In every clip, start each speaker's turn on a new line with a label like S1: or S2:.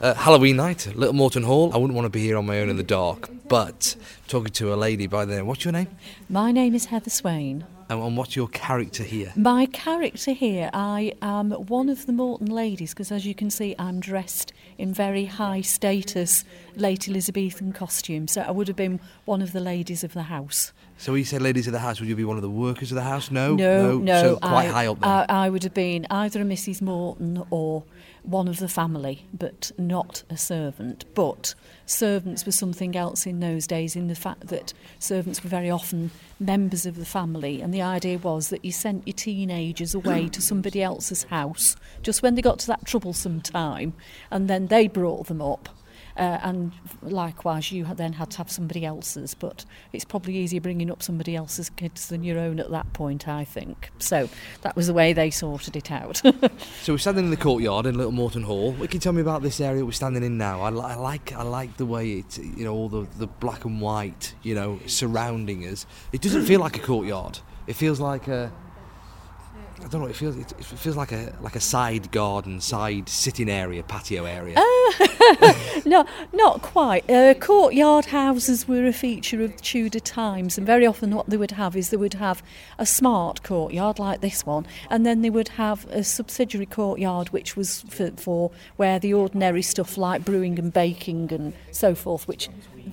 S1: Uh, Halloween night, Little Moreton Hall. I wouldn't want to be here on my own in the dark, but talking to a lady by the name. What's your name?
S2: My name is Heather Swain.
S1: And, and what's your character here?
S2: My character here, I am one of the Morton ladies because, as you can see, I'm dressed in very high status late Elizabethan costume. So I would have been one of the ladies of the house.
S1: So you said ladies of the house, would you be one of the workers of the house? No,
S2: no, no.
S1: So quite
S2: I,
S1: high up there.
S2: I, I would have been either a Mrs. Moreton or one of the family, but not a servant. But servants were something else in those days, in the fact that servants were very often members of the family, and the idea was that you sent your teenagers away to somebody else's house just when they got to that troublesome time, and then they brought them up. Uh, and likewise, you then had to have somebody else's, but it's probably easier bringing up somebody else's kids than your own at that point, I think. So that was the way they sorted it out.
S1: so we're standing in the courtyard in Little Moreton Hall. What can you tell me about this area we're standing in now? I, I like I like the way it, you know, all the, the black and white, you know, surrounding us. It doesn't feel like a courtyard. It feels like a I don't know. It feels it, it feels like a like a side garden, side sitting area, patio area.
S2: Uh, no, not quite. Uh, courtyard houses were a feature of Tudor times, and very often what they would have is they would have a smart courtyard like this one, and then they would have a subsidiary courtyard which was for, for where the ordinary stuff like brewing and baking and so forth, which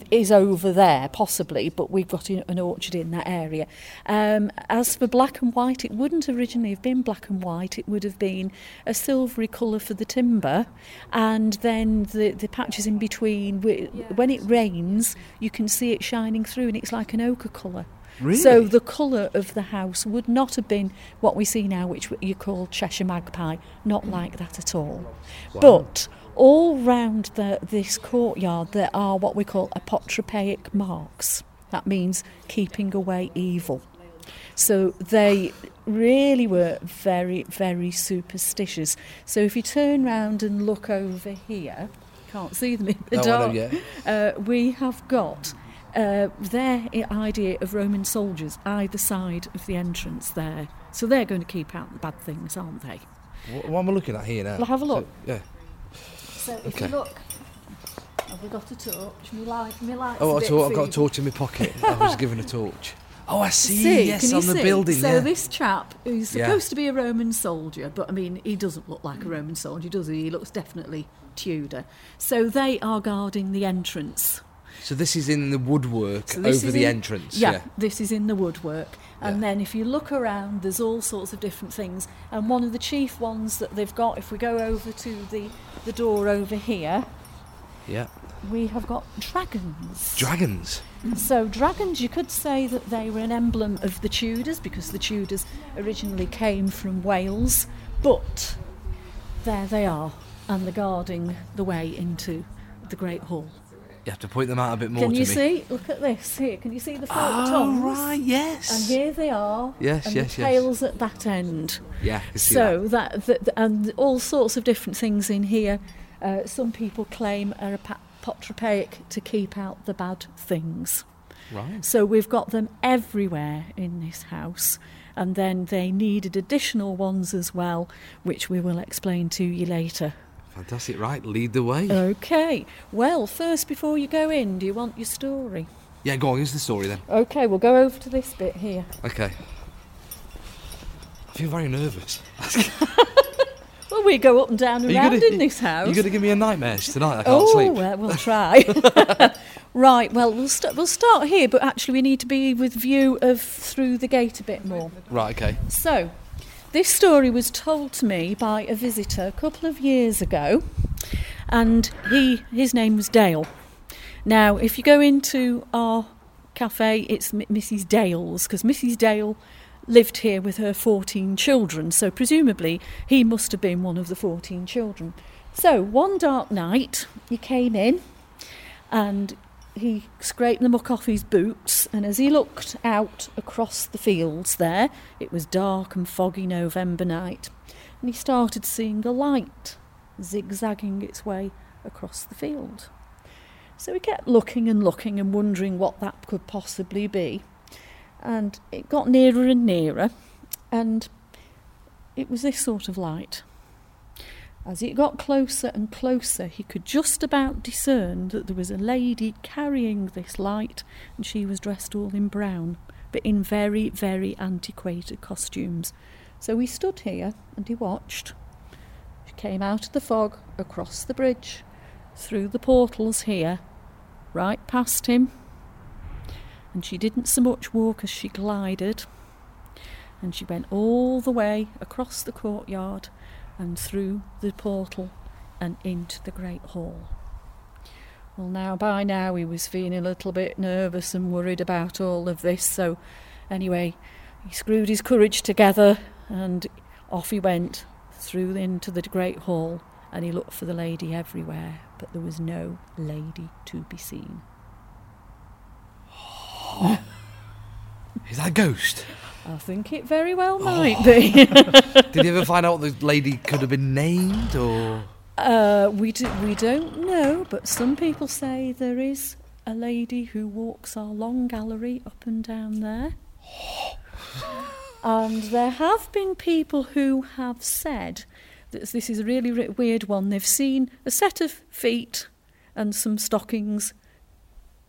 S2: is over there, possibly, but we've got an orchard in that area. Um, as for black and white, it wouldn't originally have been black and white, it would have been a silvery colour for the timber, and then the, the patches in between, when it rains, you can see it shining through, and it's like an ochre colour.
S1: Really?
S2: So the colour of the house would not have been what we see now, which you call Cheshire Magpie, not like that at all. Wow. But all round the, this courtyard there are what we call apotropaic marks. That means keeping away evil. So they really were very, very superstitious. So if you turn round and look over here, can't see them in the
S1: no,
S2: dark. Uh, we have got uh, their idea of Roman soldiers either side of the entrance there. So they're going to keep out the bad things, aren't they?
S1: What, what am I looking at here now?
S2: Well, have a look.
S1: So, yeah.
S2: So if okay. you look, have we got a torch? Me light, me light.
S1: Oh,
S2: a
S1: tor- I've got a torch in my pocket. I was given a torch. Oh, I see.
S2: see
S1: yes,
S2: on
S1: the
S2: see?
S1: building.
S2: So
S1: yeah.
S2: this chap who's supposed yeah. to be a Roman soldier, but I mean, he doesn't look like a Roman soldier, does he? He looks definitely Tudor. So they are guarding the entrance.
S1: So this is in the woodwork so over the
S2: in,
S1: entrance.
S2: Yeah,
S1: yeah,
S2: this is in the woodwork. And yeah. then if you look around, there's all sorts of different things. And one of the chief ones that they've got, if we go over to the, the door over here,
S1: yeah,
S2: we have got dragons.
S1: Dragons.
S2: So dragons, you could say that they were an emblem of the Tudors because the Tudors originally came from Wales, but there they are, and they're guarding the way into the Great Hall.
S1: You have to point them out a bit more.
S2: Can you
S1: me.
S2: see? Look at this here. Can you see the forked
S1: oh,
S2: tongues?
S1: right, yes.
S2: And here they are.
S1: Yes,
S2: and
S1: yes,
S2: the
S1: yes.
S2: tails at that end.
S1: Yeah.
S2: so
S1: that.
S2: that, that, and all sorts of different things in here. Uh, some people claim are apotropaic to keep out the bad things.
S1: Right.
S2: So we've got them everywhere in this house. And then they needed additional ones as well, which we will explain to you later.
S1: Fantastic, right, lead the way.
S2: Okay, well, first, before you go in, do you want your story?
S1: Yeah, go on, here's the story then.
S2: Okay, we'll go over to this bit here.
S1: Okay. I feel very nervous.
S2: well, we go up and down and
S1: gonna,
S2: in this house.
S1: You're going to give me a nightmare tonight? I can't
S2: oh,
S1: sleep.
S2: well, we'll try. right, well, we'll, st- we'll start here, but actually, we need to be with view of through the gate a bit more.
S1: Right, okay.
S2: So, this story was told to me by a visitor a couple of years ago, and he his name was Dale. Now, if you go into our cafe, it's Mrs. Dale's because Mrs. Dale lived here with her 14 children, so presumably he must have been one of the 14 children. So, one dark night, he came in and he scraped the muck off his boots, and as he looked out across the fields there, it was dark and foggy November night, and he started seeing a light zigzagging its way across the field. So he kept looking and looking and wondering what that could possibly be. And it got nearer and nearer, and it was this sort of light. As it got closer and closer, he could just about discern that there was a lady carrying this light, and she was dressed all in brown, but in very, very antiquated costumes. So he stood here and he watched. She came out of the fog, across the bridge, through the portals here, right past him. And she didn't so much walk as she glided. And she went all the way across the courtyard and through the portal and into the great hall. Well, now by now he was feeling a little bit nervous and worried about all of this, so anyway, he screwed his courage together and off he went through into the great hall and he looked for the lady everywhere, but there was no lady to be seen.
S1: Is that a ghost?
S2: I think it very well might be.
S1: Did you ever find out what the lady could have been named or?
S2: Uh, we do, we don't know, but some people say there is a lady who walks our long gallery up and down there. and there have been people who have said that this is a really re- weird one. They've seen a set of feet and some stockings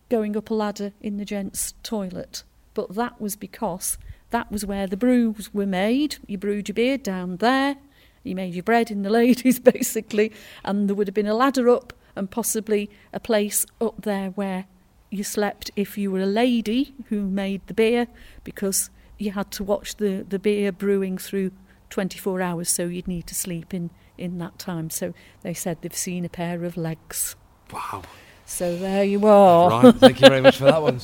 S2: going up a ladder in the gents' toilet, but that was because that was where the brews were made. You brewed your beer down there. You made your bread in the ladies, basically, and there would have been a ladder up and possibly a place up there where you slept if you were a lady who made the beer because you had to watch the, the beer brewing through 24 hours, so you'd need to sleep in, in that time. So they said they've seen a pair of legs.
S1: Wow.
S2: So there you are.
S1: Right. Thank you very much for that one.